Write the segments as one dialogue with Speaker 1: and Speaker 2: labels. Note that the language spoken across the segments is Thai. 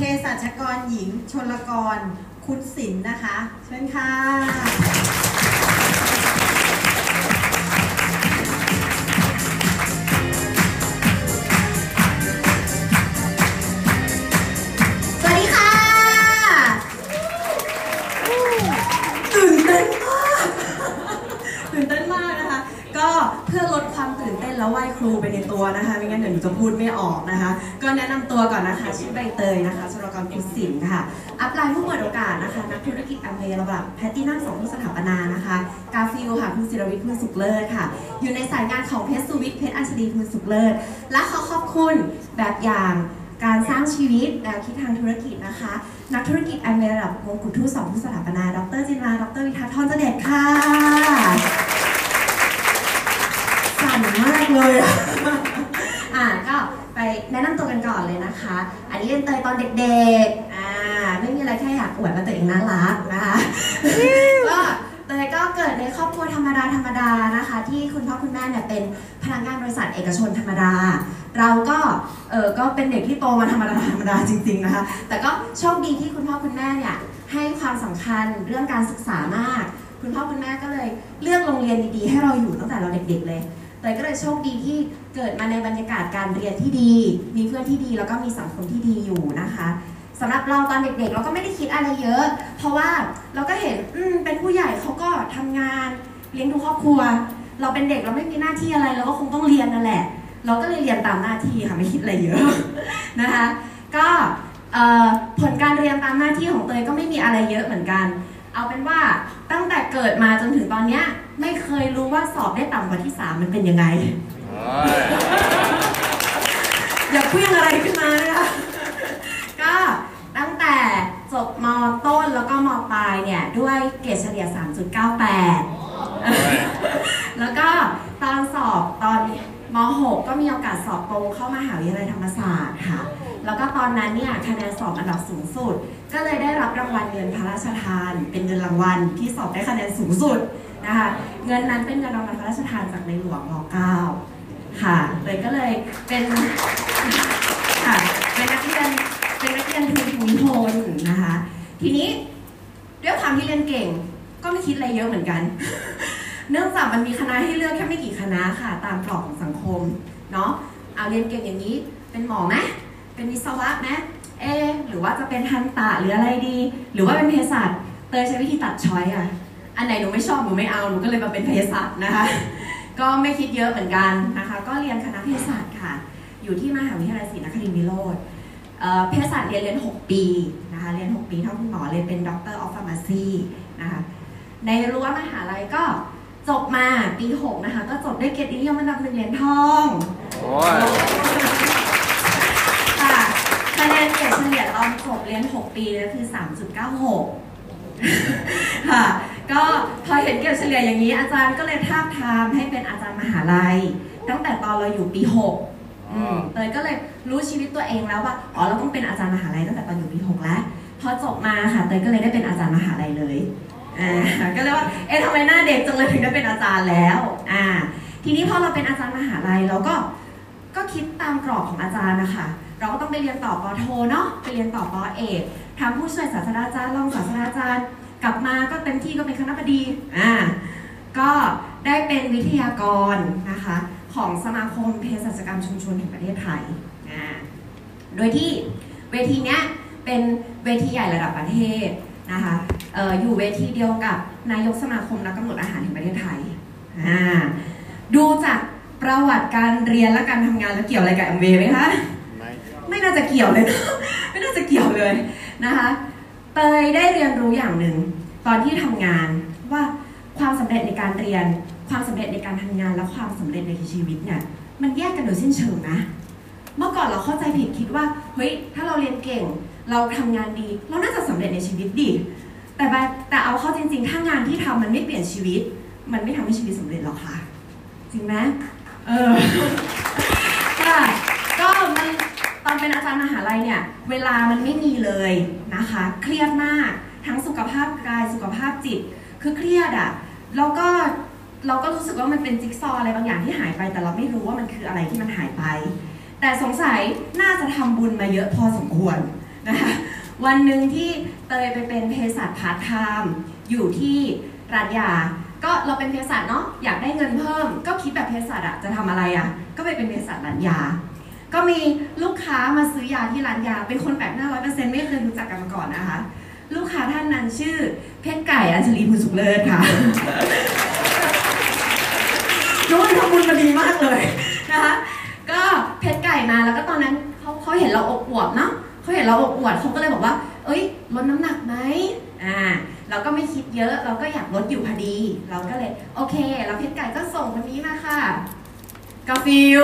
Speaker 1: เภสัชกรหญิงชนลกร คุณศิลป์นะคะ เชิญค่ะ แล้วไหว้ครูไปในตัวนะคะ ไม่งั้นเดี๋ยวหนูจะพูดไม่ออกนะคะ ก็แนะนำตัวก่อนนะคะ ชื่อใบเตยนะคะสุรกรคุศิลป์ค่ะ อัพไลน์ผู้เปิดโอกาสนะคะ นักธุรกิจอัมเบระดับแพตตินัมสองผู้สถาปนานะคะ กาฟิลค่ะคุณศิรวิทย์คุณสุขเลิศค่ะ อยู่ในสายงานของเพชรสุวิทย์เพชรอัญชลีคุณสุขเลิศ และขอขอบคุณแบบอย่างการสร้างชีวิตแนวคิดทางธุรกิจนะคะ นักธุรกิจอันเป็นระดับมงกุฎทูตสองผู้สถาปนา ดรจินราดรวิทัศน์ทอนเจเดชค่ะ เลยอะอะก็ไปแนะนำตัวกันก่อนเลยนะคะ อันนี้เป็นเตยตอนเด็กๆ อ่าไม่มีอะไรแค่อยากอวดว่าตัวเองน่ารักนะคะก็เตยก็เกิดในครอบครัวธรรมดาธรรมดานะคะ ที่คุณพ่อคุณแม่เนี่ยเป็นพนักงานบริษัทเอกชนธรรมดา เราก็เออก็เป็นเด็กที่โตมาธรรมดาธรรมดาจริง ๆนะคะ แต่ก็โชคดีที่คุณพ่อคุณแม่เนี่ยให้ความสำคัญเรื่องการศึกษามาก คุณพ่อคุณแม่ก็เลยเลือกโรงเรียนดีๆให้เราอยู่ตั้งแต่เราเด็กๆเลย เตยก็เลยโชคดีที่เกิดมาในบรรยากาศการเรียนที่ดี มีเพื่อนที่ดีแล้วก็มีสังคมที่ดีอยู่นะคะสำหรับเราตอนเด็กๆ เราก็ไม่ได้คิดอะไรเยอะ เพราะว่าเราก็เห็นอืมเป็นผู้ใหญ่เขาก็ทำงานเลี้ยงดูครอบครัว เราเป็นเด็กเราไม่มีหน้าที่อะไรเราก็คงต้องเรียนนั่นแหละ เราก็เลยเรียนตามหน้าที่ค่ะไม่คิดอะไรเยอะนะคะก็ผลการเรียนตามหน้าที่ของเตยก็ไม่มีอะไรเยอะเหมือนกัน เอาเป็นว่าตั้งแต่เกิดมาจนถึงตอนเนี้ย ไม่เคยรู้ว่าสอบได้ต่ำกว่าที่สามมันเป็นยังไง อย่าเคลื่องอะไรขึ้นมานะคะ ก็ตั้งแต่จบมต้นแล้วก็มปลายเนี่ย ด้วยเกรดเฉลี่ย 3.98 แล้วก็ตอนสอบตอนม .6 ก็มีโอกาสสอบตรงเข้ามหาวิทยาลัยธรรมศาสตร์ค่ะ แล้วก็ตอนนั้นเนี่ยคะแนนสอบอันดับสูงสุด ก็เลยได้รับรางวัลเงินพระราชทาน เป็นเงินรางวัลที่สอบได้คะแนนสูงสุด นะคะเงินนั้นเป็นเงินรางวัลพระราชทานจากในหลวงร9ค่ะเลยก็เลยเป็นค่ะเป็นนักเรียนเป็นนักเรียนทุนภูมิพลนะคะ ทีนี้ด้วยความที่เรียนเก่งก็ไม่คิดอะไรเยอะเหมือนกัน เนื่องจากมันมีคณะให้เลือกแค่ไม่กี่คณะค่ะ ตามกรอบของสังคมเนาะเอาเรียนเก่งอย่างนี้ เป็นหมอไหมเป็นวิศวะไหมเอหรือว่าจะเป็นทันตะหรืออะไรดี หรือว่าเป็นเภสัชเตยใช้วิธีตัด choice อะ อันไหนหนูไม่ชอบหนูไม่เอาหนูก็เลยมาเป็นเภสัชนะคะ ก็ไม่คิดเยอะเหมือนกันนะคะ ก็เรียนคณะเภสัชค่ะ อยู่ที่มหาวิทยาลัยศรีนครินทรวิโรฒเอ่อเภสัชเรียนเรียน 6 ปีนะคะเรียน 6 ปีเท่าคุณหมอเลยเป็น Doctor of Pharmacy นะคะในรั้วมหาลัยก็จบมาปี 6 นะคะ ก็จบด้วยเกียรตินิยมอันดับหนึ่งเหรียญทอง
Speaker 2: โอ้ย
Speaker 1: ค่ะคะแนนเกรดเฉลี่ยตอนจบเรียน 6 ปีก็คือ 3.96 ค่ะ ก็พอเห็นเกรดเฉลี่ยอย่างนี้ อาจารย์ก็เลยทาบทามให้เป็นอาจารย์มหาลัย ตั้งแต่ตอนเราอยู่ปี6อืมเตยก็เลยรู้ชีวิตตัวเองแล้วว่าอ๋อเราต้องเป็นอาจารย์มหาลัยตั้งแต่ตอนอยู่ปี6แล้วพอจบมาค่ะเตยก็เลยได้เป็นอาจารย์มหาลัยเลยอ่าก็เลยว่าเอ๊ะทำไมหน้าเด็กจังเลยถึงได้เป็นอาจารย์แล้วอ่าทีนี้พอเราเป็นอาจารย์มหาลัยเราก็ก็คิดตามกรอบของอาจารย์นะคะเราก็ต้องไปเรียนต่อปอโทเนาะไปเรียนต่อปอเอกทำผู้ช่วยศาสตราจารย์รองศาสตราจารย์ กลับมาก็เต็มที่ก็เป็นคณะบดีอ่าก็ได้เป็นวิทยากรนะคะของสมาคมเภสัชกรรมชุมชนแห่งประเทศไทยอ่าโดยที่เวทีเนี้ยเป็นเวทีใหญ่ระดับประเทศนะคะเอออยู่เวทีเดียวกับนายกสมาคมนักกำหนดอาหารแห่งประเทศไทยอ่าดูจากประวัติการเรียนและการทำงานแล้วเกี่ยวอะไรกับแอมเวย์ไหมคะ
Speaker 2: ไม่
Speaker 1: ไม่น่าจะเกี่ยวเลยเนอะไม่น่าจะเกี่ยวเลยนะคะ เตยได้เรียนรู้อย่างหนึ่ง ตอนที่ทำงานว่าความสำเร็จในการเรียน ความสำเร็จในการทำงานและความสำเร็จในชีวิตเนี่ยมันแยกกันโดยสิ้นเชิงนะ เมื่อก่อนเราเข้าใจผิดคิดว่าเฮ้ยถ้าเราเรียนเก่ง เราทำงานดี เราน่าจะสำเร็จในชีวิตดิแต่แต่เอาเข้าจริงๆ ถ้างานที่ทำมันไม่เปลี่ยนชีวิต มันไม่ทำให้ชีวิตสำเร็จหรอกค่ะ จริงไหมเออ ค่ะก็มันตอนเป็นอารย์มหาลัยเนี่ยเวลามันไม่มีเลยนะคะ เครียดมากทั้งสุขภาพกายสุขภาพจิต คือเครียดอะ่ะแล้วก็เราก็รู้สึกว่ามันเป็นจิ๊กซอว์อะไรบางอย่างที่หายไป แต่เราไม่รู้ว่ามันคืออะไรที่มันหายไป แต่สงสัยน่าจะทำบุญมาเยอะพอสมควรนะคะวันหนึ่งที่เตยไปเป็นเภสัชพาร์ทไทม์อยู่ที่ร้านยา ก็เราเป็นเภสัชเนาะอยากได้เงินเพิ่ม ก็คิดแบบเภสัชอะจะทำอะไรอะก็ไปเป็นเภสัชร้านยา ก็มีลูกค้ามาซื้อยาที่ร้านยา เป็นคนแปลกหน้าร้อยเปอร์เซ็นต์ไม่เคยรู้จักกันมาก่อนนะคะ ลูกค้าท่านนั้นชื่อเพชรไก่อัญชลีภูสุขเลิศค่ะน้องทำบุญมาดีมากเลยนะคะ ก็เพชรไก่มาแล้วก็ตอนนั้นเขาเขาเห็นเราอบอวบเนาะเขาเห็นเราอบอวบเขาก็เลยบอกว่า เอ้ยลดน้ำหนักไหมอ่าเราก็ไม่คิดเยอะ เราก็อยากลดอยู่พอดี เราก็เลยโอเคแล้วเพชรไก่ก็ส่งคนนี้มาค่ะกาฟิล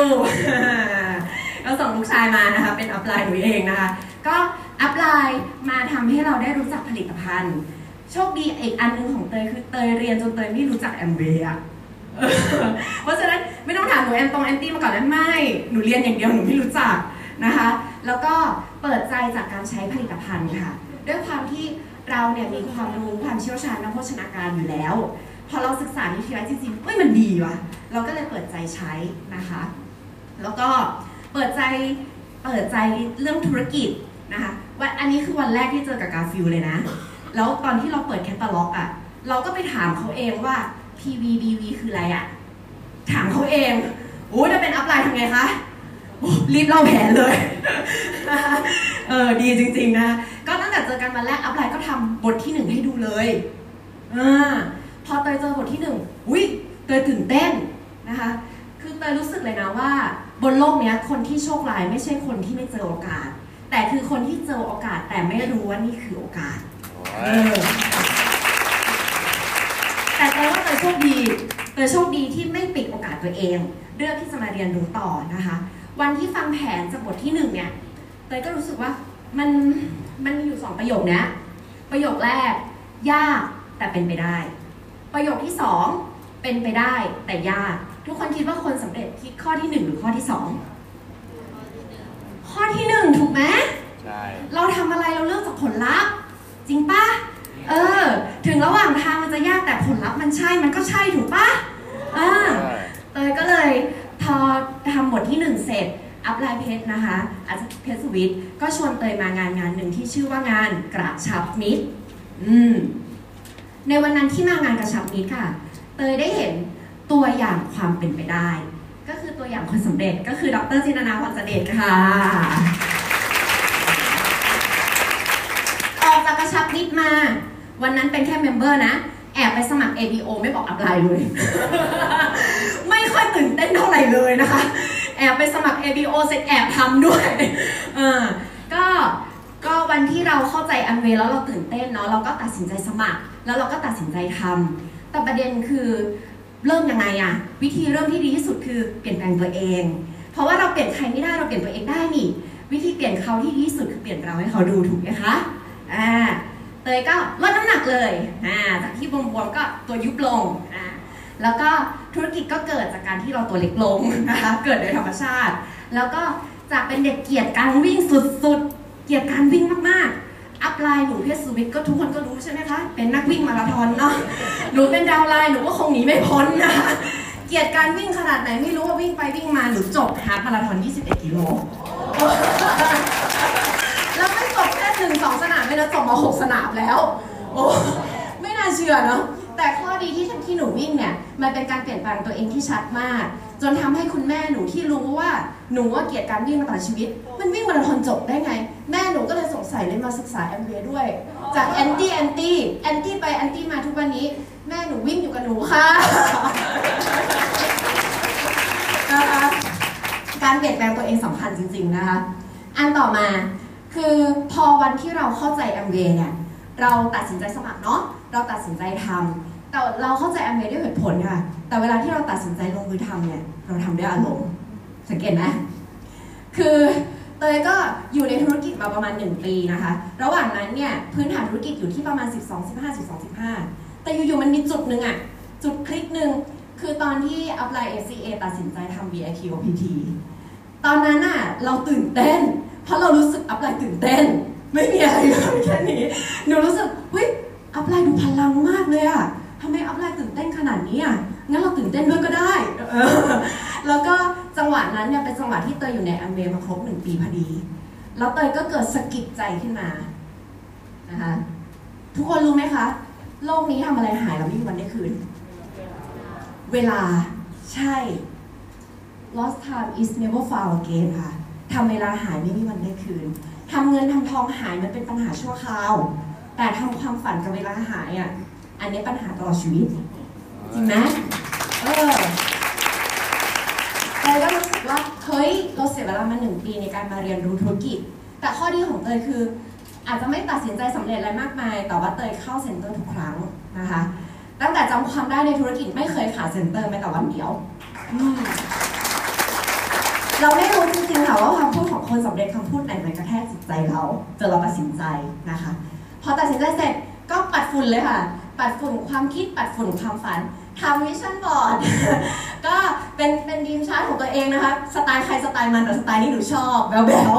Speaker 1: ก็ส่งลูกชายมานะคะ เป็นอัพไลน์หนูเองนะคะ ก็ upline มาทำให้เราได้รู้จักผลิตภัณฑ์ โชคดีอีกอันหนึงของเตยคือเตยเรียนจนเตยไม่รู้จักแอมเวย์เพราะฉะนั้นไม่ต้องถามหนูแอนตง anti มาก่อนนะไม่ หนูเรียนอย่างเดียวหนูไม่รู้จักนะคะ แล้วก็เปิดใจจากการใช้ผลิตภัณฑ์ค่ะ ด้วยความที่เราเนี่ยมีความรู้ความเชี่ยวชาญด้านโภชนาการอยู่แล้ว พอเราศึกษานิวทริไลท์จริงๆเฮ้ยมันดีว่ะ เราก็เลยเปิดใจใช้นะคะ แล้วก็ เปิดใจเปิดใจเรื่องธุรกิจนะคะวันอันนี้คือวันแรกที่เจอกับกาฟิลเลยนะ แล้วตอนที่เราเปิดแคตตาล็อกอะเราก็ไปถามเขาเองว่า PV BV คืออะไรอะ ถามเขาเองโอ้ยถ้าเป็น upline ทำไงคะรีบเล่าแผนเลย เออดีจริงๆนะ ก็ตั้งแต่เจอกันวันแรก upline ก็ทำบทที่หนึ่งให้ดูเลยอาพอเตยเจอบทที่หนึ่งอุ้ยเตยตื่นเต้นนะคะ คือเตยรู้สึกเลยนะว่า บนโลกเนี้ยคนที่โชคร้ายไม่ใช่คนที่ไม่เจอโอกาส แต่คือคนที่เจอโอกาสแต่ไม่รู้ว่านี่คือโอกาสเออแต่เตยว่าเตยโชคดีเตยโชคดีที่ไม่ปิดโอกาสตัวเองเลือกที่จะมาเรียนรู้ต่อนะคะ วันที่ฟังแผนจากบทที่หนึ่งเนี่ยเตยก็รู้สึกว่ามันมันมีอยู่สองประโยคเนี้ยประโยคแรก ยากแต่เป็นไปได้ ประโยคที่สองเป็นไปได้แต่ยาก ทุกคนคิดว่าคนสำเร็จคิดข้อที่หนึ่งหรือข้อที่สองข้อที่หนึ่งถูกไหม
Speaker 3: ใช่
Speaker 1: เราทำอะไรเราเลือกจากผลลัพธ์ จริงปะเออ ถึงระหว่างทางมันจะยากแต่ผลลัพธ์มันใช่มันก็ใช่ถูกปะอ่า
Speaker 3: ใช่
Speaker 1: เตยก็เลยพอทำบทที่หนึ่งเสร็จupline เพชรนะคะอาจจะเพชรสวิตก็ชวนเตยมางานงานหนึ่งที่ชื่อว่างานกระชับมิตรอืมในวันนั้นที่มางานกระชับมิตรค่ะ เตยได้เห็น ตัวอย่างความเป็นไปได้ ก็คือตัวอย่างคนสำเร็จก็คือดรจินนาพรเสด็จค่ะออกจากกระชับมิตรมา วันนั้นเป็นแค่ member นะ แอบไปสมัคร ABO ไม่บอก upline เลย ไม่ค่อยตื่นเต้นเท่าไหร่เลยนะคะ แอบไปสมัคร ABO เสร็จแอบทำด้วยเออก็ก็วันที่เราเข้าใจอันเวย์แล้วเราตื่นเต้นเนาะเราก็ตัดสินใจสมัคร แล้วเราก็ตัดสินใจทำแต่ประเด็นคือ เริ่มยังไงอะวิธีเริ่มที่ดีที่สุดคือเปลี่ยนแปลงตัวเอง เพราะว่าเราเปลี่ยนใครไม่ได้เราเปลี่ยนตัวเองได้นี่ วิธีเปลี่ยนเขาที่ดีที่สุดคือเปลี่ยนเราให้เขาดูถูกไหมคะอ่าเตยก็ลดน้ำหนักเลยอ่าจากที่บวมๆก็ตัวยุบลงอ่าแล้วก็ธุรกิจก็เกิดจากการที่เราตัวเล็กลงนะคะเกิดโดยธรรมชาติ แล้วก็จากเป็นเด็กเกลียดการวิ่งสุดๆ เกลียดการวิ่งมากๆ อัพไลน์หนูเพชรสุวิทย์ก็ทุกคนก็รู้ใช่ไหมคะ เป็นนักวิ่งมาราธอนเนาะหนูเป็นดาวไลน์หนูก็คงหนีไม่พ้นนะคะเกียดการวิ่งขนาดไหนไม่รู้ว่าวิ่งไปวิ่งมาหนูจบฮาล์ฟมาราธอน 21 กิโลแล้วไม่จบแค่หนึ่งสองสนามไม่นะจบมาหกสนามแล้ว โอ้ไม่น่าเชื่อเนาะแต่ข้อดีที่ที่หนูวิ่งเนี่ย มันเป็นการเปลี่ยนแปลงตัวเองที่ชัดมาก จนทำให้คุณแม่หนูที่รู้ว่า หนูว่าเกลียดการวิ่งมาตลอดชีวิต มันวิ่งมาราธอนจบได้ไง แม่หนูก็เลยสงสัยเลยมาศึกษาแอมเบด้วย จากแอนตี้แอนตี้แอนตี้ไปแอนตี้มาทุกวันนี้ แม่หนูวิ่งอยู่กับหนูค่ะนะคะการเปลี่ยนแปลงตัวเองสำคัญจริง ๆนะคะ อันต่อมาคือพอวันที่เราเข้าใจแอมเวย์เนี่ยเราตัดสินใจสมัครเนาะเราตัดสินใจทำแต่เราเข้าใจแอมเวย์ด้วยเหตุผลค่ะแต่เวลาที่เราตัดสินใจลงมือทำเนี่ยเราทำด้วยอารมณ์ สังเกตไหมคือเตยก็อยู่ในธุรกิจมาประมาณ 1 ปีนะคะ ระหว่างนั้นเนี่ยพื้นฐานธุรกิจอยู่ที่ประมาณ 12 15 12 15 แต่อยู่ๆมันมีจุดหนึ่งอะจุดคลิกหนึ่งคือตอนที่ upline FCA ตัดสินใจทำ VIQ OPT ตอนนั้นอะเราตื่นเต้น เพราะเรารู้สึก upline ตื่นเต้น ไม่มีอะไรเลยแค่นี้หนูรู้สึกเฮ้ย upline ดูพลังมากเลยอะทำไม upline ตื่นเต้นขนาดนี้อะงั้นเราตื่นเต้นด้วยก็ได้ แล้วก็จังหวะนั้นเนี่ยเป็นจังหวะที่เตยอยู่ในแอมเวย์มาครบหนึ่งปีพอดี แล้วเตยก็เกิดสะกิดใจขึ้นมานะคะทุกคนรู้ไหมคะโลกนี้ทำอะไรหายแล้วไม่มีวันได้คืน เวลาใช่ lost time is never found again ค่ะทำเวลาหายไม่มีวันได้คืนทำเงินทำทองหายมันเป็นปัญหาชั่วคราว แต่ทำความฝันกับเวลาหายอะ อันนี้ปัญหาตลอดชีวิต จริงไหมเออเตยก็รู้สึกว่า เฮ้ย เราเสียเวลามาหนึ่งปีในการมาเรียนรู้ธุรกิจ แต่ข้อดีของเตยคือ อาจจะไม่ตัดสินใจสำเร็จอะไรมากมาย แต่ว่าเตยเข้า center ทุกครั้งนะคะตั้งแต่จำความได้ในธุรกิจไม่เคยขาด center แม้แต่วันเดียวเราไม่รู้จริงๆค่ะว่าคำพูดของคนสำเร็จคำพูดไหนมันกระแทกจิตใจเราจนเราตัดสินใจนะคะ พอตัดสินใจเสร็จก็ปัดฝุ่นเลยค่ะ ปัดฝุ่นความคิดปัดฝุ่นความฝัน ทำวิชั่นบอร์ด ก็เป็นเป็นดีมชาร์ตของตัวเองนะคะ สไตล์ใครสไตล์มันแต่สไตล์นี้หนูชอบแบว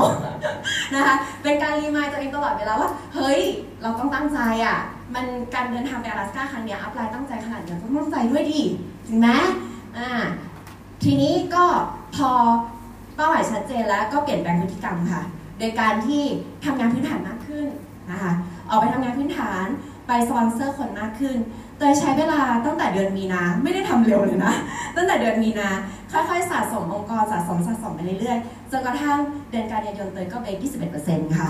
Speaker 1: ๆ นะคะ เป็นการรีมายตัวเองตลอดเวลาว่า เฮ้ย เราต้องตั้งใจอ่ะ มันการเดินทางไป阿拉斯ก้าครั้งเนี้ยอัพไลน์ตั้งใจขนาดนี้ต้องตั้งใจด้วยดิจริงไหมอ่า ทีนี้ก็พอเป้าหมายชัดเจนแล้วก็เปลี่ยนแปลงพฤติกรรมค่ะ โดยการที่ทำงานพื้นฐานมากขึ้นนะคะ ออกไปทำงานพื้นฐาน ไปสปอนเซอร์คนมากขึ้น โดยใช้เวลาตั้งแต่เดือนมีนาไม่ได้ทำเร็วเลยนะ ตั้งแต่เดือนมีนาค่อยๆสะสมองค์กรสะสมสะสมไปเรื่อยๆจนกระทั่งเดือนกันยายนเตยก็เบรก21%ค่ะ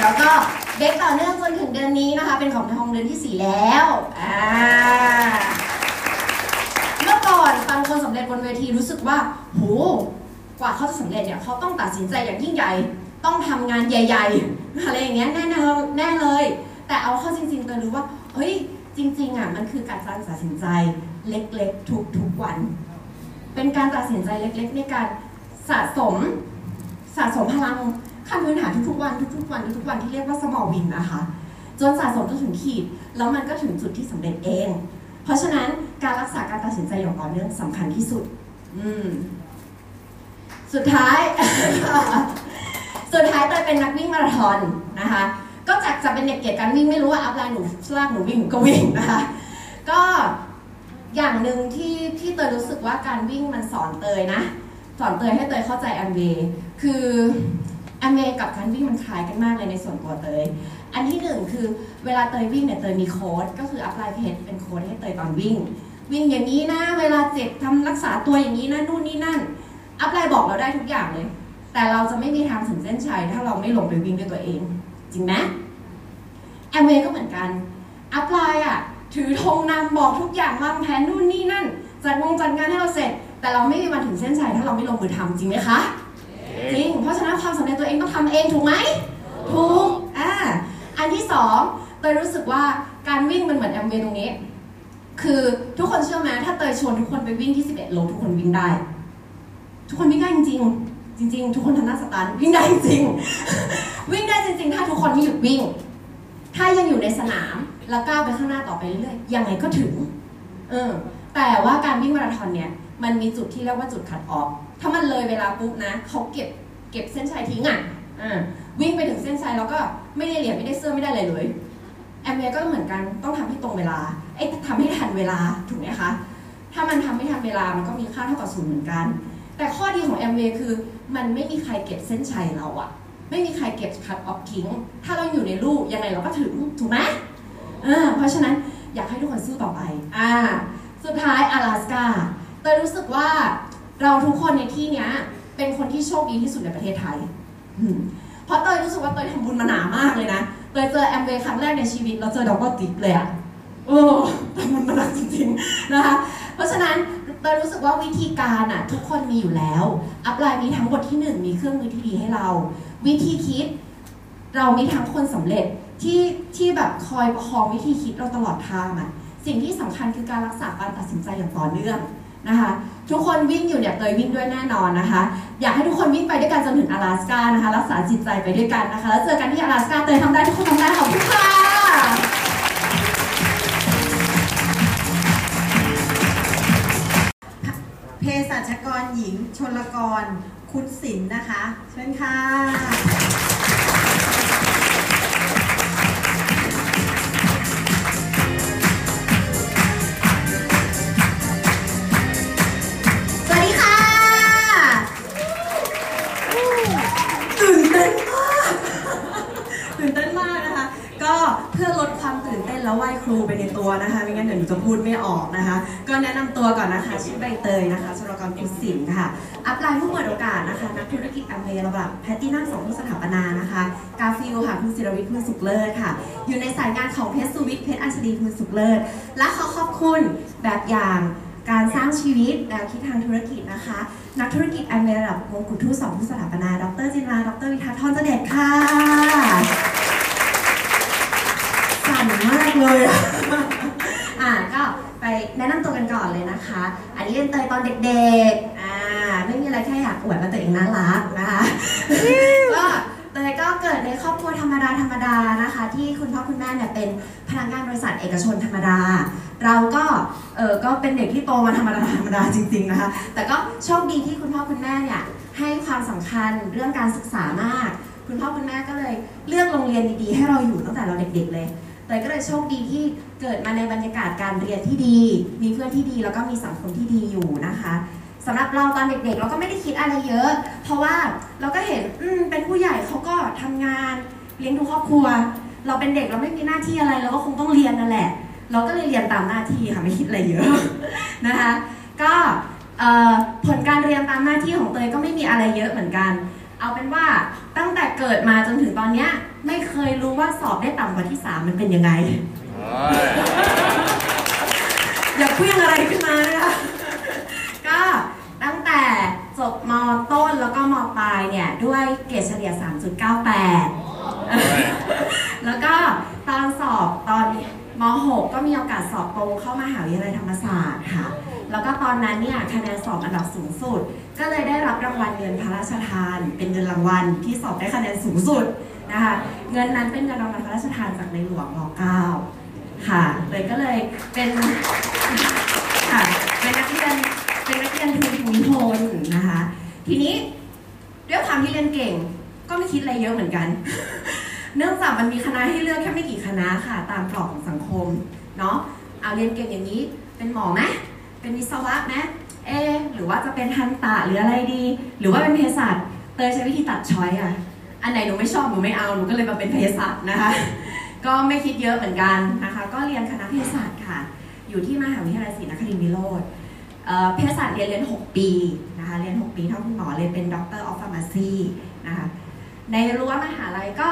Speaker 1: แล้วก็เบรกต่อเนื่องจนถึงเดือนนี้นะคะ เป็นของทองเดือนที่ 4 แล้วเมื่อก่อนฟังคนสำเร็จบนเวทีรู้สึกว่าโหกว่าเขาจะสำเร็จเนี่ยเขาต้องตัดสินใจอย่างยิ่งใหญ่ ต้องทำงานใหญ่ ๆ อะไรอย่างเงี้ยแน่นอนแน่เลย แต่เอาเข้าจริงๆเตยรู้ว่าเฮ้ยจริงๆอะมันคือการตัดสินใจเล็กๆทุกๆวัน เป็นการตัดสินใจเล็กๆ ในการสะสมสะสมพลังขั้นพื้นฐานทุกๆวันทุกๆวันทุกๆวันที่เรียกว่า small win นะคะจนสะสมจนถึงขีด แล้วมันก็ถึงจุดที่สำเร็จเอง เพราะฉะนั้นการรักษาการตัดสินใจอย่างต่อเนื่องสำคัญที่สุด อืมสุดท้าย สุดท้ายเตยเป็นนักวิ่งมาราธอนนะคะ ก็จากจะเป็นเด็กเกลียดการวิ่งไม่รู้ว่า upline หนูลากหนูวิ่งหนูก็วิ่งนะคะก็อย่างหนึ่งที่ที่เตยรู้สึกว่าการวิ่งมันสอนเตยนะ สอนเตยให้เตยเข้าใจแอมเวย์คือแอมเวย์กับการวิ่งมันคล้ายกันมากเลยในส่วนตัวเตยอันที่หนึ่งคือเวลาเตยวิ่งเนี่ยเตยมีโค้ชก็คือ upline เพชรเป็นโค้ชให้เตยตอนวิ่ง วิ่งอย่างนี้นะเวลาเจ็บทำรักษาตัวอย่างนี้นะนู่นนี่นั่น upline บอกเราได้ทุกอย่างเลย แต่เราจะไม่มีทางถึงเส้นชัยถ้าเราไม่ลงไปวิ่งด้วยตัวเอง จริงไหมแอมเวย์ก็เหมือนกัน อัพไลน์อะ ถือธงนำบอกทุกอย่างวางแผนนู่นนี่นั่น จัดวงจัดงานให้เราเสร็จ แต่เราไม่มีวันถึงเส้นชัยถ้าเราไม่ลงมือทำจริงไหมคะ จริง เพราะฉะนั้นความสำเร็จตัวเองต้องทำเองถูกไหมถูกอ่าอันที่สองเตยรู้สึกว่าการวิ่งมันเหมือนแอมเวย์ตรงนี้ คือทุกคนเชื่อไหมถ้าเตยชวนทุกคนไปวิ่งที่ 11โลทุกคนวิ่งได้ ทุกคนวิ่งได้จริงๆ จริง ๆ ทุกคนทำหน้าสตันวิ่งได้จริง วิ่งได้จริง ๆ ถ้าทุกคนไม่หยุดวิ่ง ถ้ายังอยู่ในสนามแล้วก้าวไปข้างหน้าต่อไปเรื่อยๆยังไงก็ถึง เออ แต่ว่าการวิ่งมาราธอนเนี่ย มันมีจุดที่เรียกว่าจุดคัดออฟถ้ามันเลยเวลาปุ๊บนะเขาเก็บเก็บเส้นชัยทิ้งอะอ่าวิ่งไปถึงเส้นชัยแล้วก็ไม่ได้เหรียญไม่ได้เสื้อไม่ได้อะไรเลยแอมเวย์ก็เหมือนกันต้องทำให้ตรงเวลาไอ้ทำให้ทันเวลาถูกไหมคะ ถ้ามันทำไม่ทันเวลามันก็มีค่าเท่ากับศูนย์เหมือนกัน แต่ข้อดีของแอมเวย์คือ มันไม่มีใครเก็บเส้นชัยเราอะไม่มีใครเก็บคัดออฟทิ้ง ถ้าเราอยู่ในลูกยังไงเราก็ถึงถูกไหมเออเพราะฉะนั้นอยากให้ทุกคนสู้ต่อไป อ่า สุดท้าย阿拉斯ก้าเตยรู้สึกว่าเราทุกคนในที่เนี้ย เป็นคนที่โชคดีที่สุดในประเทศไทยอืมเพราะเตยรู้สึกว่าเตยทำบุญมาหนามากเลยนะเตยเจอแอมเวย์ครั้งแรกในชีวิตเราเจอดอกก็ติดเลยอะโอ้ทำบุญมาหนักจริงๆนะคะ เพราะฉะนั้น เตยรู้สึกว่าวิธีการอะทุกคนมีอยู่แล้ว อัพไลน์มีทั้งบทที่หนึ่งมีเครื่องมือที่ดีให้เรา วิธีคิด เรามีทั้งคนสำเร็จที่ที่แบบคอยประคองวิธีคิดเราตลอดทางอะสิ่งที่สำคัญคือการรักษาการตัดสินใจอย่างต่อเนื่องนะคะ ทุกคนวิ่งอยู่เนี่ยเตยวิ่งด้วยแน่นอนนะคะ อยากให้ทุกคนวิ่งไปด้วยกันจนถึง阿拉斯ก้านะคะ รักษาจิตใจไปด้วยกันนะคะ แล้วเจอกันที่阿拉斯ก้าเตยทำได้ทุกคนทำได้ขอบคุณค่ะ
Speaker 3: รหญิง ชนลกร คุณศิลนนะคะ เชิญค่ะ
Speaker 1: ไหว้ครูไปในตัวนะคะไม่งั้นเดี๋ยวหนูจะพูดไม่ออกนะคะ ก็แนะนำตัวก่อนนะคะชื่อใบเตยนะคะสุรกรกุศินค่ะ อัพไลน์ผู้เปิดโอกาสนะคะ นักธุรกิจอเมระดับแพตตี้นั่งสองผู้สถาปนานะคะ กาฟิลค่ะคุณศิรวิทย์คุณสุขเลิศค่ะ อยู่ในสายงานของเพชรสุวิทย์เพชรอัญชลีคุณสุขเลิศและขอขอบคุณแบบอย่างการสร้างชีวิตแนวคิดทางธุรกิจนะคะ นักธุรกิจอเมระดับมงกุฎทูตสองผู้สถาปนา ดรจินราดรวิทัศน์ทอนเจเด็ดค่ะ สั่นมากเลยอะอะก็ไปแนะนำตัวกันก่อนเลยนะคะ อันนี้เรียนเตยตอนเด็กๆ อ่าไม่มีอะไรแค่อยากอวดว่าตัวเองน่ารักนะคะก็เตยก็เกิดในครอบครัวธรรมดาธรรมดานะคะ ที่คุณพ่อคุณแม่เนี่ยเป็นพนักงานบริษัทเอกชนธรรมดา เราก็เออก็เป็นเด็กที่โตมาธรรมดาธรรมดาจริงๆนะคะแต่ก็โชคดีที่คุณพ่อคุณแม่เนี่ยให้ความสำคัญเรื่องการศึกษามาก คุณพ่อคุณแม่ก็เลยเลือกโรงเรียนดีๆให้เราอยู่ตั้งแต่เราเด็กๆเลย เตยก็เลยโชคดีที่เกิดมาในบรรยากาศการเรียนที่ดี มีเพื่อนที่ดีแล้วก็มีสังคมที่ดีอยู่นะคะสำหรับเราตอนเด็กๆ เราก็ไม่ได้คิดอะไรเยอะ เพราะว่าเราก็เห็นอืเป็นผู้ใหญ่เขาก็ทำงานเลี้ยงดูครอบครัว เราเป็นเด็กเราไม่มีหน้าที่อะไรเราก็คงต้องเรียนนั่นแหละ เราก็เลยเรียนตามหน้าที่ค่ะไม่คิดอะไรเยอะนะคะ ก็ผลการเรียนตามหน้าที่ของเตยก็ไม่มีอะไรเยอะเหมือนกัน เอาเป็นว่าตั้งแต่เกิดมาจนถึงตอนเนี้ยไม่เคยรู้ว่าสอบได้ต่ำกว่าที่สามมันเป็นยังไง อย่าเพี้ยงอะไรขึ้นมานะคะก็ตั้งแต่จบมต้นแล้วก็มปลายเนี่ยด้วยเกรดเฉลี่ย 3.98 แล้วก็ตอนสอบตอนม .6 ก็มีโอกาสสอบตรงเข้ามหาวิทยาลัยธรรมศาสตร์ค่ะ แล้วก็ตอนนั้นเนี่ยคะแนนสอบอันดับสูงสุด ก็เลยได้รับรางวัลเงินพระราชทาน เป็นเงินรางวัลที่สอบได้คะแนนสูงสุดนะคะเงินนั้นเป็นเงินรางวัลพระราชทานจากในหลวงร9ค่ะเลยก็เลยเป็นค่ะเป็นนักเรียนเป็นนักเรียนทุนภูมิพลนะคะทีนี้ด้วยความที่เรียนเก่งก็ไม่คิดอะไรเยอะเหมือนกัน เนื่องจากมันมีคณะให้เลือกแค่ไม่กี่คณะค่ะ ตามกรอบของสังคมเนาะเอาเรียนเก่งอย่างนี้เป็นหมอไหม เป็นวิศวะไหมเอ หรือว่าจะเป็นทันตะหรืออะไรดี หรือว่าเป็นเภสัชเตยใช้วิธีตัด choice อะอันไหนหนูไม่ชอบหนูไม่เอาหนูก็เลยมาเป็นเภสัชนะคะ ก็ไม่คิดเยอะเหมือนกันนะคะ ก็เรียนคณะเภสัชค่ะ อยู่ที่มหาวิทยาลัยศรีนครินทร์วิโรฒเอ่อเภสัชเรียนเรียน 6 ปีนะคะ เรียน 6 ปีเท่าคุณหมอเลยเป็น Doctor of Pharmacy นะคะ ในรั้วมหาลัยก็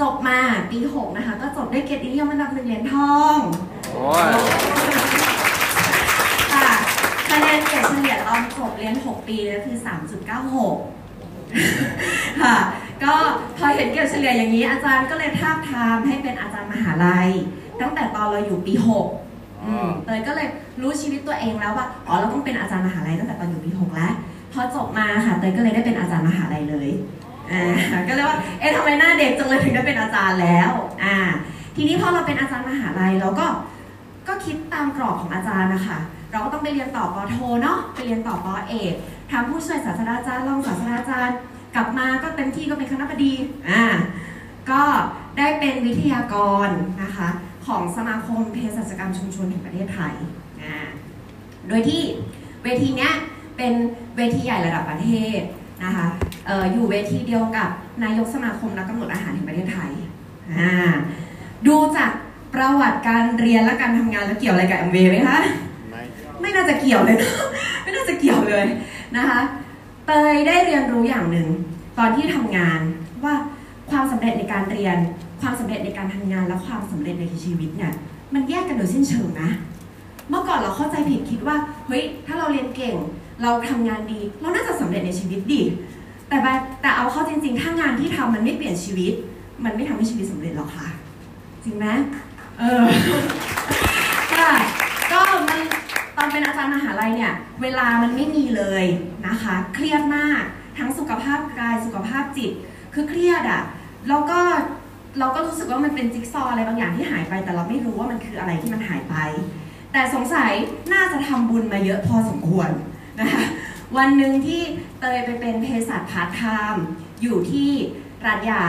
Speaker 1: จบมาปี 6 นะคะ ก็จบด้วยเกียรตินิยมอันดับหนึ่งเหรียญทอง คะแนนเกรดเฉลี่ยตอนจบเรียน 6 ปีก็คือ 3.96 ค่ะ ก็พอเห็นเกรดเฉลี่ยอย่างนี้อาจารย์ก็เลยทาบทามให้เป็นอาจารย์มหาลัย ตั้งแต่ตอนเราอยู่ปี6อืมเตยก็เลยรู้ชีวิตตัวเองแล้วว่า อ๋อเราต้องเป็นอาจารย์มหาลัยตั้งแต่ตอนอยู่ปี 6 แล้ว พอจบมาค่ะเตยก็เลยได้เป็นอาจารย์มหาลัยเลยอ่าก็เลยว่า เอ๊ะทำไมหน้าเด็กจังเลยถึงได้เป็นอาจารย์แล้ว อ่า ทีนี้พอเราเป็นอาจารย์มหาลัยเราก็ ก็คิดตามกรอบของอาจารย์นะคะ เราก็ต้องไปเรียนต่อปอโทเนาะไปเรียนต่อปอเอกทำผู้ช่วยศาสตราจารย์รองศาสตราจารย์ กลับมาก็เต็มที่ก็เป็นคณะบดีอ่าก็ได้เป็นวิทยากรนะคะของสมาคมเภสัชกรรมชุมชนแห่งประเทศไทยอ่าโดยที่เวทีเนี้ยเป็นเวทีใหญ่ระดับประเทศนะคะเอ่ออยู่เวทีเดียวกับนายกสมาคมนักกำหนดอาหารแห่งประเทศไทยอ่าดูจากประวัติการเรียนและการทำงานแล้วเกี่ยวอะไรกับแอมเวไหมคะ
Speaker 2: ไม่
Speaker 1: น่าจะเกี่ยวเลยนะไม่น่าจะเกี่ยวเลยนะคะเตยได้เรียนรู้อย่างหนึ่ง ตอนที่ทำงานว่าความสำเร็จในการเรียน ความสำเร็จในการทำงานและความสำเร็จในชีวิตเนี่ยมันแยกกันโดยสิ้นเชิงนะ เมื่อก่อนเราเข้าใจผิดคิดว่าเฮ้ยถ้าเราเรียนเก่ง เราทำงานดี เราน่าจะสำเร็จในชีวิตดิแต่แต่เอาเข้าจริง ๆ ถ้างานที่ทำมันไม่เปลี่ยนชีวิต มันไม่ทำให้ชีวิตสำเร็จหรอกค่ะ จริงไหมเออ อนเป็นอาจารย์มหาลัยเนี่ยเวลามันไม่มีเลยนะคะ เครียดมากทั้งสุขภาพกายสุขภาพจิต คือเครียดอะ่ะแล้วก็เราก็รู้สึกว่ามันเป็นจิ๊กซอว์อะไรบางอย่างที่หายไป แต่เราไม่รู้ว่ามันคืออะไรที่มันหายไป แต่สงสัยน่าจะทำบุญมาเยอะพอสมควรนะคะวันหนึ่งที่เตยไปเป็นเภสัชพาร์ทไทม์อยู่ที่ร้านยา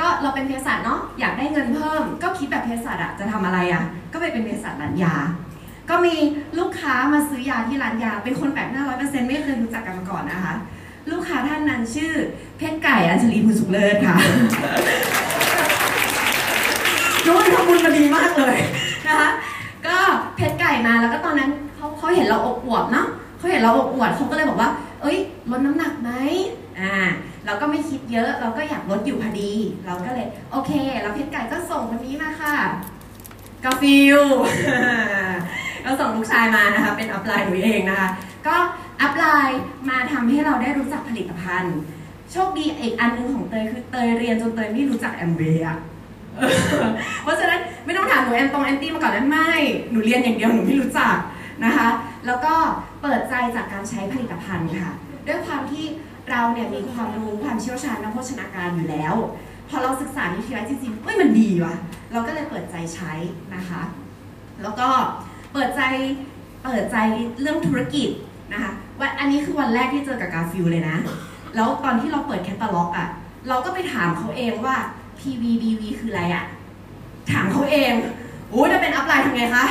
Speaker 1: ก็เราเป็นเภสัชเนาะอยากได้เงินเพิ่ม ก็คิดแบบเภสัชอะจะทำอะไรอะก็ไปเป็นเภสัชร้านยา ก็มีลูกค้ามาซื้อยาที่ร้านยา เป็นคนแปลกหน้าร้อยเปอร์เซ็นต์ไม่เคยรู้จักกันมาก่อนนะคะ ลูกค้าท่านนั้นชื่อเพชรไก่อัญชลีภูสุขเลิศค่ะน้องมันทำบุญมาดีมากเลยนะคะก็เพชรไก่มาแล้วก็ตอนนั้นเขาเขาเห็นเราอบอวบเนาะเขาเห็นเราอบอวบเขาก็เลยบอกว่า เอ้ยลดน้ำหนักไหมอ่าเราก็ไม่คิดเยอะเราก็อยากลดอยู่พอดี เราก็เลยโอเคแล้วเพชรไก่ก็ส่งคนนี้มาค่ะกาฟิล ก็ส่งลูกชายมานะคะ เป็นอัพไลน์หนูเองนะคะ ก็ upline มาทำให้เราได้รู้จักผลิตภัณฑ์ โชคดีอีกอันหนึ่งของเตยคือเตยเรียนจนเตยไม่รู้จักแอมเวย์อะเพราะฉะนั้นไม่ต้องถามหนู anti ตรง anti มาก่อนนะไม่ หนูเรียนอย่างเดียวหนูไม่รู้จักนะคะ แล้วก็เปิดใจจากการใช้ผลิตภัณฑ์ค่ะ ด้วยความที่เราเนี่ยมีความรู้ความเชี่ยวชาญด้านโภชนาการอยู่แล้ว พอเราศึกษานิวทริไลท์จริงๆเอ้ยมันดีว่ะ เราก็เลยเปิดใจใช้นะคะ แล้วก็ เปิดใจเปิดใจเรื่องธุรกิจนะคะวันอันนี้คือวันแรกที่เจอกับกาฟิลเลยนะ แล้วตอนที่เราเปิดแคตตาล็อกอะ่ะเราก็ไปถามเขาเองว่า PVBV คืออะไรอะ่ะ ถามเขาเองโอ้ถ้าเป็น upline ทำไงคะ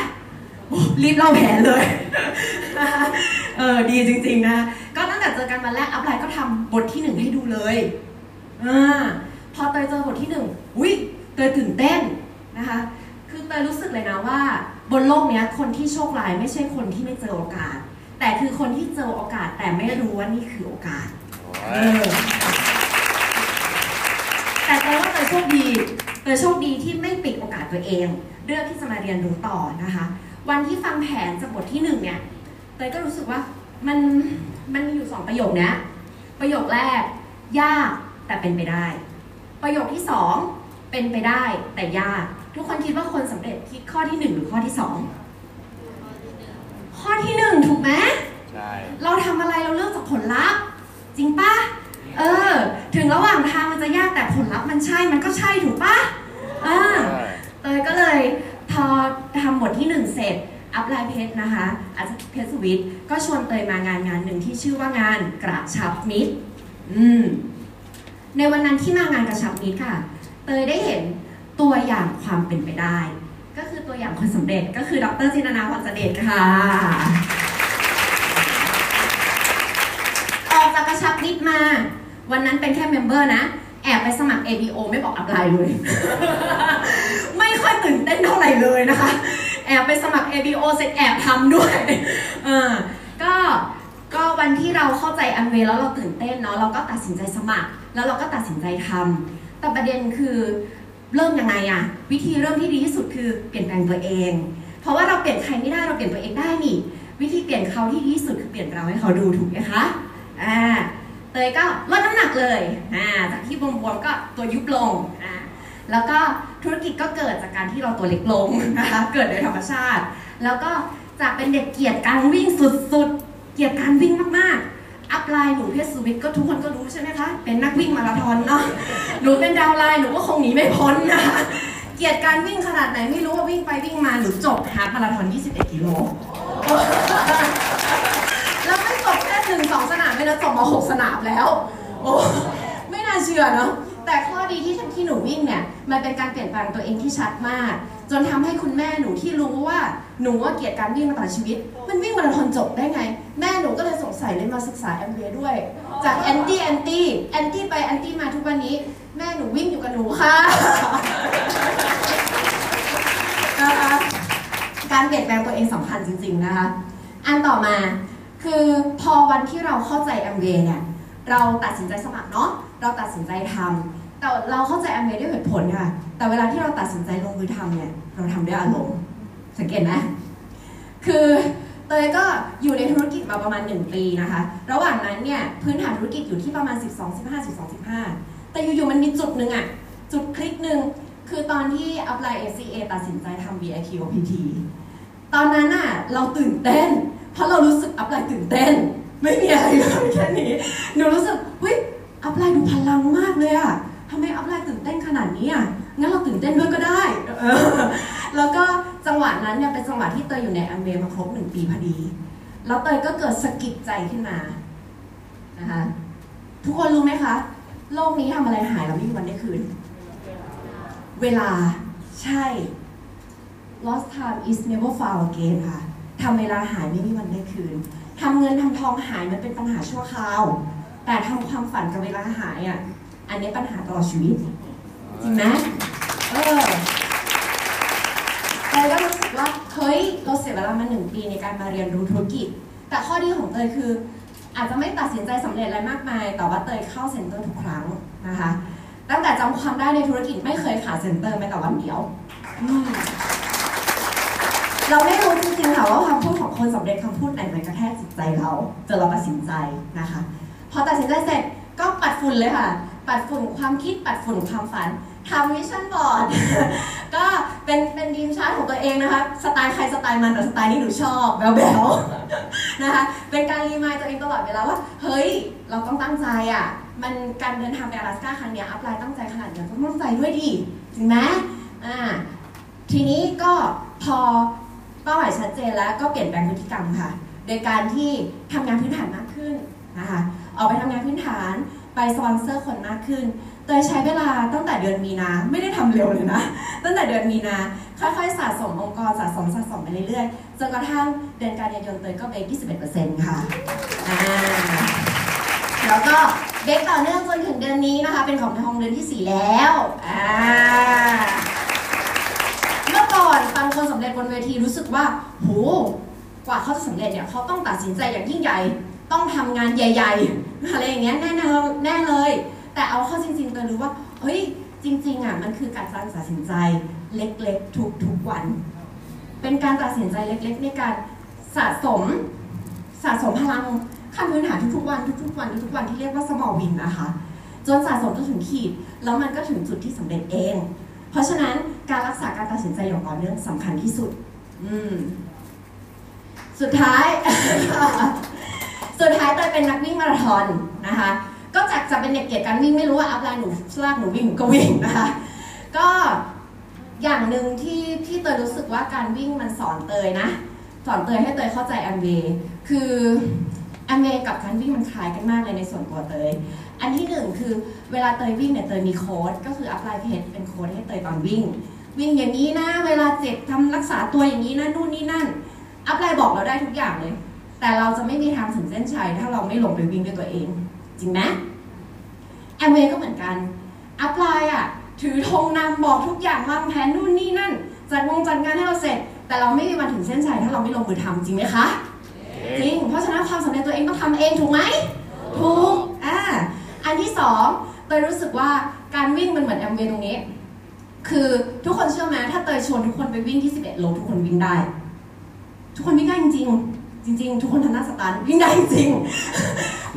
Speaker 1: รีบเล่าแผนเลย เออดีจริง ๆ นะ ก็ตั้งแต่เจอกันวันแรก upline ก็ทำบทที่หนึ่งให้ดูเลยอาพอเตยเจอบทที่หนึ่งอุ้ยเตยตื่นเต้นนะคะ คือเตยรู้สึกเลยนะว่า บนโลกเนี้ยคนที่โชคร้ายไม่ใช่คนที่ไม่เจอโอกาส แต่คือคนที่เจอโอกาสแต่ไม่รู้ว่านี่คือโอกาสเออแต่เตยว่าเตยโชคดีเตยโชคดีที่ไม่ปิดโอกาสตัวเอง เลือกที่จะมาเรียนรู้ต่อนะคะ วันที่ฟังแผนจากบทที่หนึ่งเนี่ยเตยก็รู้สึกว่ามันมันมีอยู่สองประโยคนะประโยคแรก ยากแต่เป็นไปได้ ประโยคที่สองเป็นไปได้แต่ยาก ทุกคนคิดว่าคนสำเร็จคิดข้อที่หนึ่งหรือข้อที่สองข้อที่หนึ่งถูกไหม
Speaker 2: ใช่
Speaker 1: เราทำอะไรเราเลือกจากผลลัพธ์ จริงปะเออ ถึงระหว่างทางมันจะยากแต่ผลลัพธ์มันใช่มันก็ใช่ถูกปะอ่าเตยก็เลยพอทำบทที่หนึ่งเสร็จupline เพชรนะคะอาจารย์เพชรสุวิทย์ก็ชวนเตยมางานงานหนึ่งที่ชื่อว่างานกระชับมิตรอืมในวันนั้นที่มางานกระชับมิตรค่ะ เตยได้เห็น ตัวอย่างความเป็นไปได้ ก็คือตัวอย่างคนสำเร็จก็คือดรจินนาพรเสด็จค่ะออกจากกระชับมิตรมา วันนั้นเป็นแค่ member นะ แอบไปสมัคร ABO ไม่บอก upline เลย ไม่ค่อยตื่นเต้นเท่าไหร่เลยนะคะ แอบไปสมัคร ABO เสร็จแอบทำด้วยเออก็ก็วันที่เราเข้าใจอันเวแล้วเราตื่นเต้นเนาะเราก็ตัดสินใจสมัคร แล้วเราก็ตัดสินใจทำแต่ประเด็นคือ เริ่มยังไงอะวิธีเริ่มที่ดีที่สุดคือเปลี่ยนแปลงตัวเอง เพราะว่าเราเปลี่ยนใครไม่ได้เราเปลี่ยนตัวเองได้นี่วิธีเปลี่ยนเขาที่ดีที่สุดคือเปลี่ยนเราให้เขาดูถูกไหมคะอ่าเตยก็ลดน้ำหนักเลยอ่าจากที่บวมๆก็ตัวยุบลงอ่าแล้วก็ธุรกิจก็เกิดจากการที่เราตัวเล็กลงนะคะเกิดโดยธรรมชาติ แล้วก็จากเป็นเด็กเกลียดการวิ่งสุดๆ เกลียดการวิ่งมากๆ อัพไลน์หนูเพชรสุวิทย์ก็ทุกคนก็รู้ใช่ไหมคะ เป็นนักวิ่งมาราธอนเนาะหนูเป็นดาวไลน์หนูก็คงหนีไม่พ้นนะคะเกียดการวิ่งขนาดไหนไม่รู้ว่าวิ่งไปวิ่งมาหนูจบฮาล์ฟมาราธอน 21 กิโลแล้วไม่จบแค่หนึ่งสองสนามไม่นะจบมาหกสนามแล้ว โอ้ไม่น่าเชื่อเนาะแต่ข้อดีที่ที่หนูวิ่งเนี่ย มันเป็นการเปลี่ยนแปลงตัวเองที่ชัดมาก จนทำให้คุณแม่หนูที่รู้ว่าหนูว่าเกลียดการวิ่งมาตลอดชีวิต มันวิ่งมาราธอนจบได้ไง แม่หนูก็เลยสงสัยเลยมาศึกษาแอมเวย์ด้วย จาก anti anti anti ไป anti มาทุกวันนี้ แม่หนูวิ่งอยู่กับหนูค่ะนะคะการเปลี่ยนแปลงตัวเองสำคัญจริง ๆนะคะ อันต่อมาคือพอวันที่เราเข้าใจแอมเวย์เนี่ยเราตัดสินใจสมัครเนาะเราตัดสินใจทำ แต่เราเข้าใจแอมเวย์ด้วยเหตุผลค่ะ แต่เวลาที่เราตัดสินใจลงมือทำเนี่ย เราทำด้วยอารมณ์ สังเกตไหมคือเตยก็อยู่ในธุรกิจมาประมาณ 1 ปีนะคะ ระหว่างนั้นเนี่ยพื้นฐานธุรกิจอยู่ที่ประมาณ 12 15 12 15 แต่อยู่ๆมันมีจุดหนึ่งอะจุดคลิกหนึ่งคือตอนที่ upline FCA ตัดสินใจทำ VIQ OPT ตอนนั้นน่ะเราตื่นเต้น เพราะเรารู้สึก upline ตื่นเต้น ไม่มีอะไรเลยแค่นี้หนูรู้สึกเฮ้ย upline ดูพลังมากเลยอะ ทำไม upline ตื่นเต้นขนาดนี้อะงั้นเราตื่นเต้นด้วยก็ได้แล้วก็จังหวะนั้นเนี่ยเป็นจังหวะที่เตยอยู่ในแอมเวย์มาครบหนึ่งปีพอดี แล้วเตยก็เกิดสะกิดใจขึ้นมานะคะทุกคนรู้ไหมคะ โลกนี้ทำอะไรหายแล้วไม่มีวันได้คืน เวลาใช่ lost time is never found again ค่ะทำเวลาหายไม่มีวันได้คืนทำเงินทำทองหายมันเป็นปัญหาชั่วคราว แต่ทำความฝันกับเวลาหายอะ อันนี้ปัญหาตลอดชีวิต จริงไหมเออแต่ยก็รู้สึกว่าเฮ้ยเราเสียเวลามาหนึ่งปีในการมาเรียนรู้ธุรกิจ แต่ข้อดีของเตยคือ อาจจะไม่ตัดสินใจสำเร็จอะไรมากมาย แต่ว่าเตยเข้า center ทุกครั้งนะคะตั้งแต่จำความได้ในธุรกิจไม่เคยขาด center แม้แต่วันเดียวอืมเราไม่รู้จริงๆค่ะว่าคำพูดของคนสำเร็จคำพูดไหนมันกระแทกจิตใจเราจนเราตัดสินใจนะคะ พอตัดสินใจเสร็จก็ปัดฝุ่นเลยค่ะ ปัดฝุ่นความคิดปัดฝุ่นความฝันทำ vision board ก็เป็นเป็น dream chart ของตัวเองนะคะสไตล์ใครสไตล์มันแต่สไตล์นี้หนูชอบแบ๊วๆนะคะเป็นการ remind ตัวเองตลอดเวลาว่า เฮ้ย เราต้องตั้งใจอะ มันการเดินทางไปอลาสก้าครั้งนี้ upline ตั้งใจขนาดนี้ต้องตั้งใจด้วยดิจริงไหมอ่าทีนี้ก็พอเป้าหมายชัดเจนแล้วก็เปลี่ยนแปลงพฤติกรรมค่ะ โดยการที่ทำงานพื้นฐานมากขึ้นนะคะออกไปทำงานพื้นฐาน ไปสปอนเซอร์คนมากขึ้น โดยใช้เวลาตั้งแต่เดือนมีนา ไม่ได้ทำเร็วเลยนะ ตั้งแต่เดือนมีนา ค่อยๆ สะสมองค์กรสะสมสะสมไปเรื่อยๆ จนกระทั่งเดือนกันยายนเตยก็เบรก21%ค่ะอ่าแล้วก็เบรกต่อเนื่องจนถึงเดือนนี้นะคะ เป็นของทองเดือนที่ 4 แล้วอ่าเมื่อก่อนฟังคนสำเร็จบนเวทีรู้สึกว่าโหกว่าเขาจะสำเร็จเนี่ยเขาต้องตัดสินใจอย่างยิ่งใหญ่ ต้องทำงานใหญ่ ๆ อะไรอย่างเงี้ยแน่นอนแน่เลย แต่เอาเข้าจริงๆเตยรู้ว่าเฮ้ยจริงๆอะมันคือการตัดสินใจเล็กๆ ทุกๆวัน เป็นการตัดสินใจเล็กๆ ในการสะสมสะสมพลังขั้นพื้นฐานทุกๆวันทุกๆวันทุกๆวันที่เรียกว่า small win นะคะจนสะสมจนถึงขีด แล้วมันก็ถึงจุดที่สำเร็จเอง เพราะฉะนั้นการรักษาการตัดสินใจอย่างต่อเนื่องสำคัญที่สุด อืม สุดท้าย สุดท้ายเตยเป็นนักวิ่งมาราธอนนะคะ ก็จากจะเป็นเด็กเกลียดการวิ่งไม่รู้ว่า upline หนูลากหนูวิ่งหนูก็วิ่งนะคะ ก็อย่างหนึ่งที่ที่เตยรู้สึกว่าการวิ่งมันสอนเตยนะ สอนเตยให้เตยเข้าใจแอมเวย์คือแอมเวย์กับการวิ่งมันคล้ายกันมากเลยในส่วนตัวเตย อันที่หนึ่งคือเวลาเตยวิ่งเนี่ยเตยมีโค้ชก็คือ upline เพชรเป็นโค้ชให้เตยตอนวิ่ง วิ่งอย่างนี้นะ เวลาเจ็บทำรักษาตัวอย่างนี้นะนู่นนี่นั่น upline บอกเราได้ทุกอย่างเลย แต่เราจะไม่มีทางถึงเส้นชัยถ้าเราไม่ลงไปวิ่งด้วยตัวเอง จริงไหมแอมเวย์ก็เหมือนกัน อัพไลน์อะ ถือธงนำบอกทุกอย่างวางแผนนู่นนี่นั่น จัดวงจัดงานให้เราเสร็จ แต่เราไม่มีวันถึงเส้นชัยถ้าเราไม่ลงมือทำจริงไหมคะ จริง เพราะฉะนั้นความสำเร็จตัวเองต้องทำเองถูกไหมถูกอ่าอันที่สองเตยรู้สึกว่าการวิ่งมันเหมือนแอมเวย์ตรงนี้ คือทุกคนเชื่อไหมถ้าเตยชวนทุกคนไปวิ่งที่ 11โลทุกคนวิ่งได้ ทุกคนวิ่งได้จริงๆ จริง ๆ ทุกคนทำหน้าสตันวิ่งได้จริง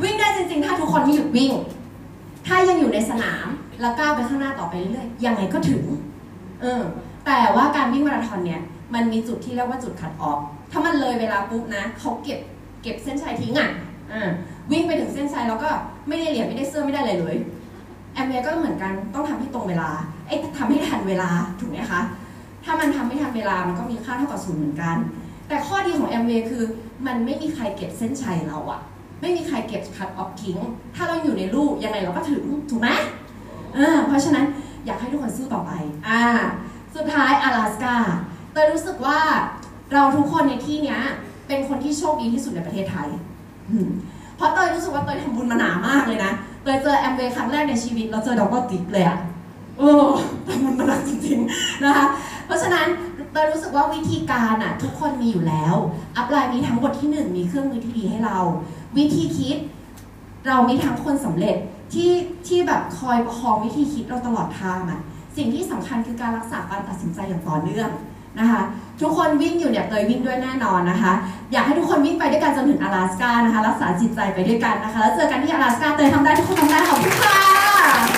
Speaker 1: วิ่งได้จริง ๆ ถ้าทุกคนไม่หยุดวิ่ง ถ้ายังอยู่ในสนามแล้วก้าวไปข้างหน้าต่อไปเรื่อยๆยังไงก็ถึง เออ แต่ว่าการวิ่งมาราธอนเนี่ย มันมีจุดที่เรียกว่าจุดคัดออฟถ้ามันเลยเวลาปุ๊บนะเขาเก็บเก็บเส้นชัยทิ้งอะอ่าวิ่งไปถึงเส้นชัยแล้วก็ไม่ได้เหรียญไม่ได้เสื้อไม่ได้อะไรเลยแอมเวย์ก็เหมือนกันต้องทำให้ตรงเวลาไอ้ทำให้ทันเวลาถูกไหมคะ ถ้ามันทำไม่ทันเวลามันก็มีค่าเท่ากับศูนย์เหมือนกัน แต่ข้อดีของแอมเวย์คือ มันไม่มีใครเก็บเส้นชัยเราอะไม่มีใครเก็บคัดออฟทิ้ง ถ้าเราอยู่ในลูกยังไงเราก็ถึงถูกไหมเออเพราะฉะนั้นอยากให้ทุกคนสู้ต่อไป อ่า สุดท้าย阿拉斯ก้าเตยรู้สึกว่าเราทุกคนในที่เนี้ย เป็นคนที่โชคดีที่สุดในประเทศไทยอืมเพราะเตยรู้สึกว่าเตยทำบุญมาหนามากเลยนะเตยเจอแอมเวย์ครั้งแรกในชีวิตเราเจอดอกบัวติดเลยอะโอ้ทำบุญมาหนักจริงๆนะคะ เพราะฉะนั้น เตยรู้สึกว่าวิธีการอะทุกคนมีอยู่แล้ว อัพไลน์มีทั้งบทที่หนึ่งมีเครื่องมือที่ดีให้เรา วิธีคิด เรามีทั้งคนสำเร็จที่ที่แบบคอยประคองวิธีคิดเราตลอดทางอะสิ่งที่สำคัญคือการรักษาการตัดสินใจอย่างต่อเนื่องนะคะ ทุกคนวิ่งอยู่เนี่ยเตยวิ่งด้วยแน่นอนนะคะ อยากให้ทุกคนวิ่งไปด้วยกันจนถึง阿拉斯ก้านะคะ รักษาจิตใจไปด้วยกันนะคะ แล้วเจอกันที่阿拉斯ก้าเตยทำได้ทุกคนทำได้ขอบคุณค่ะ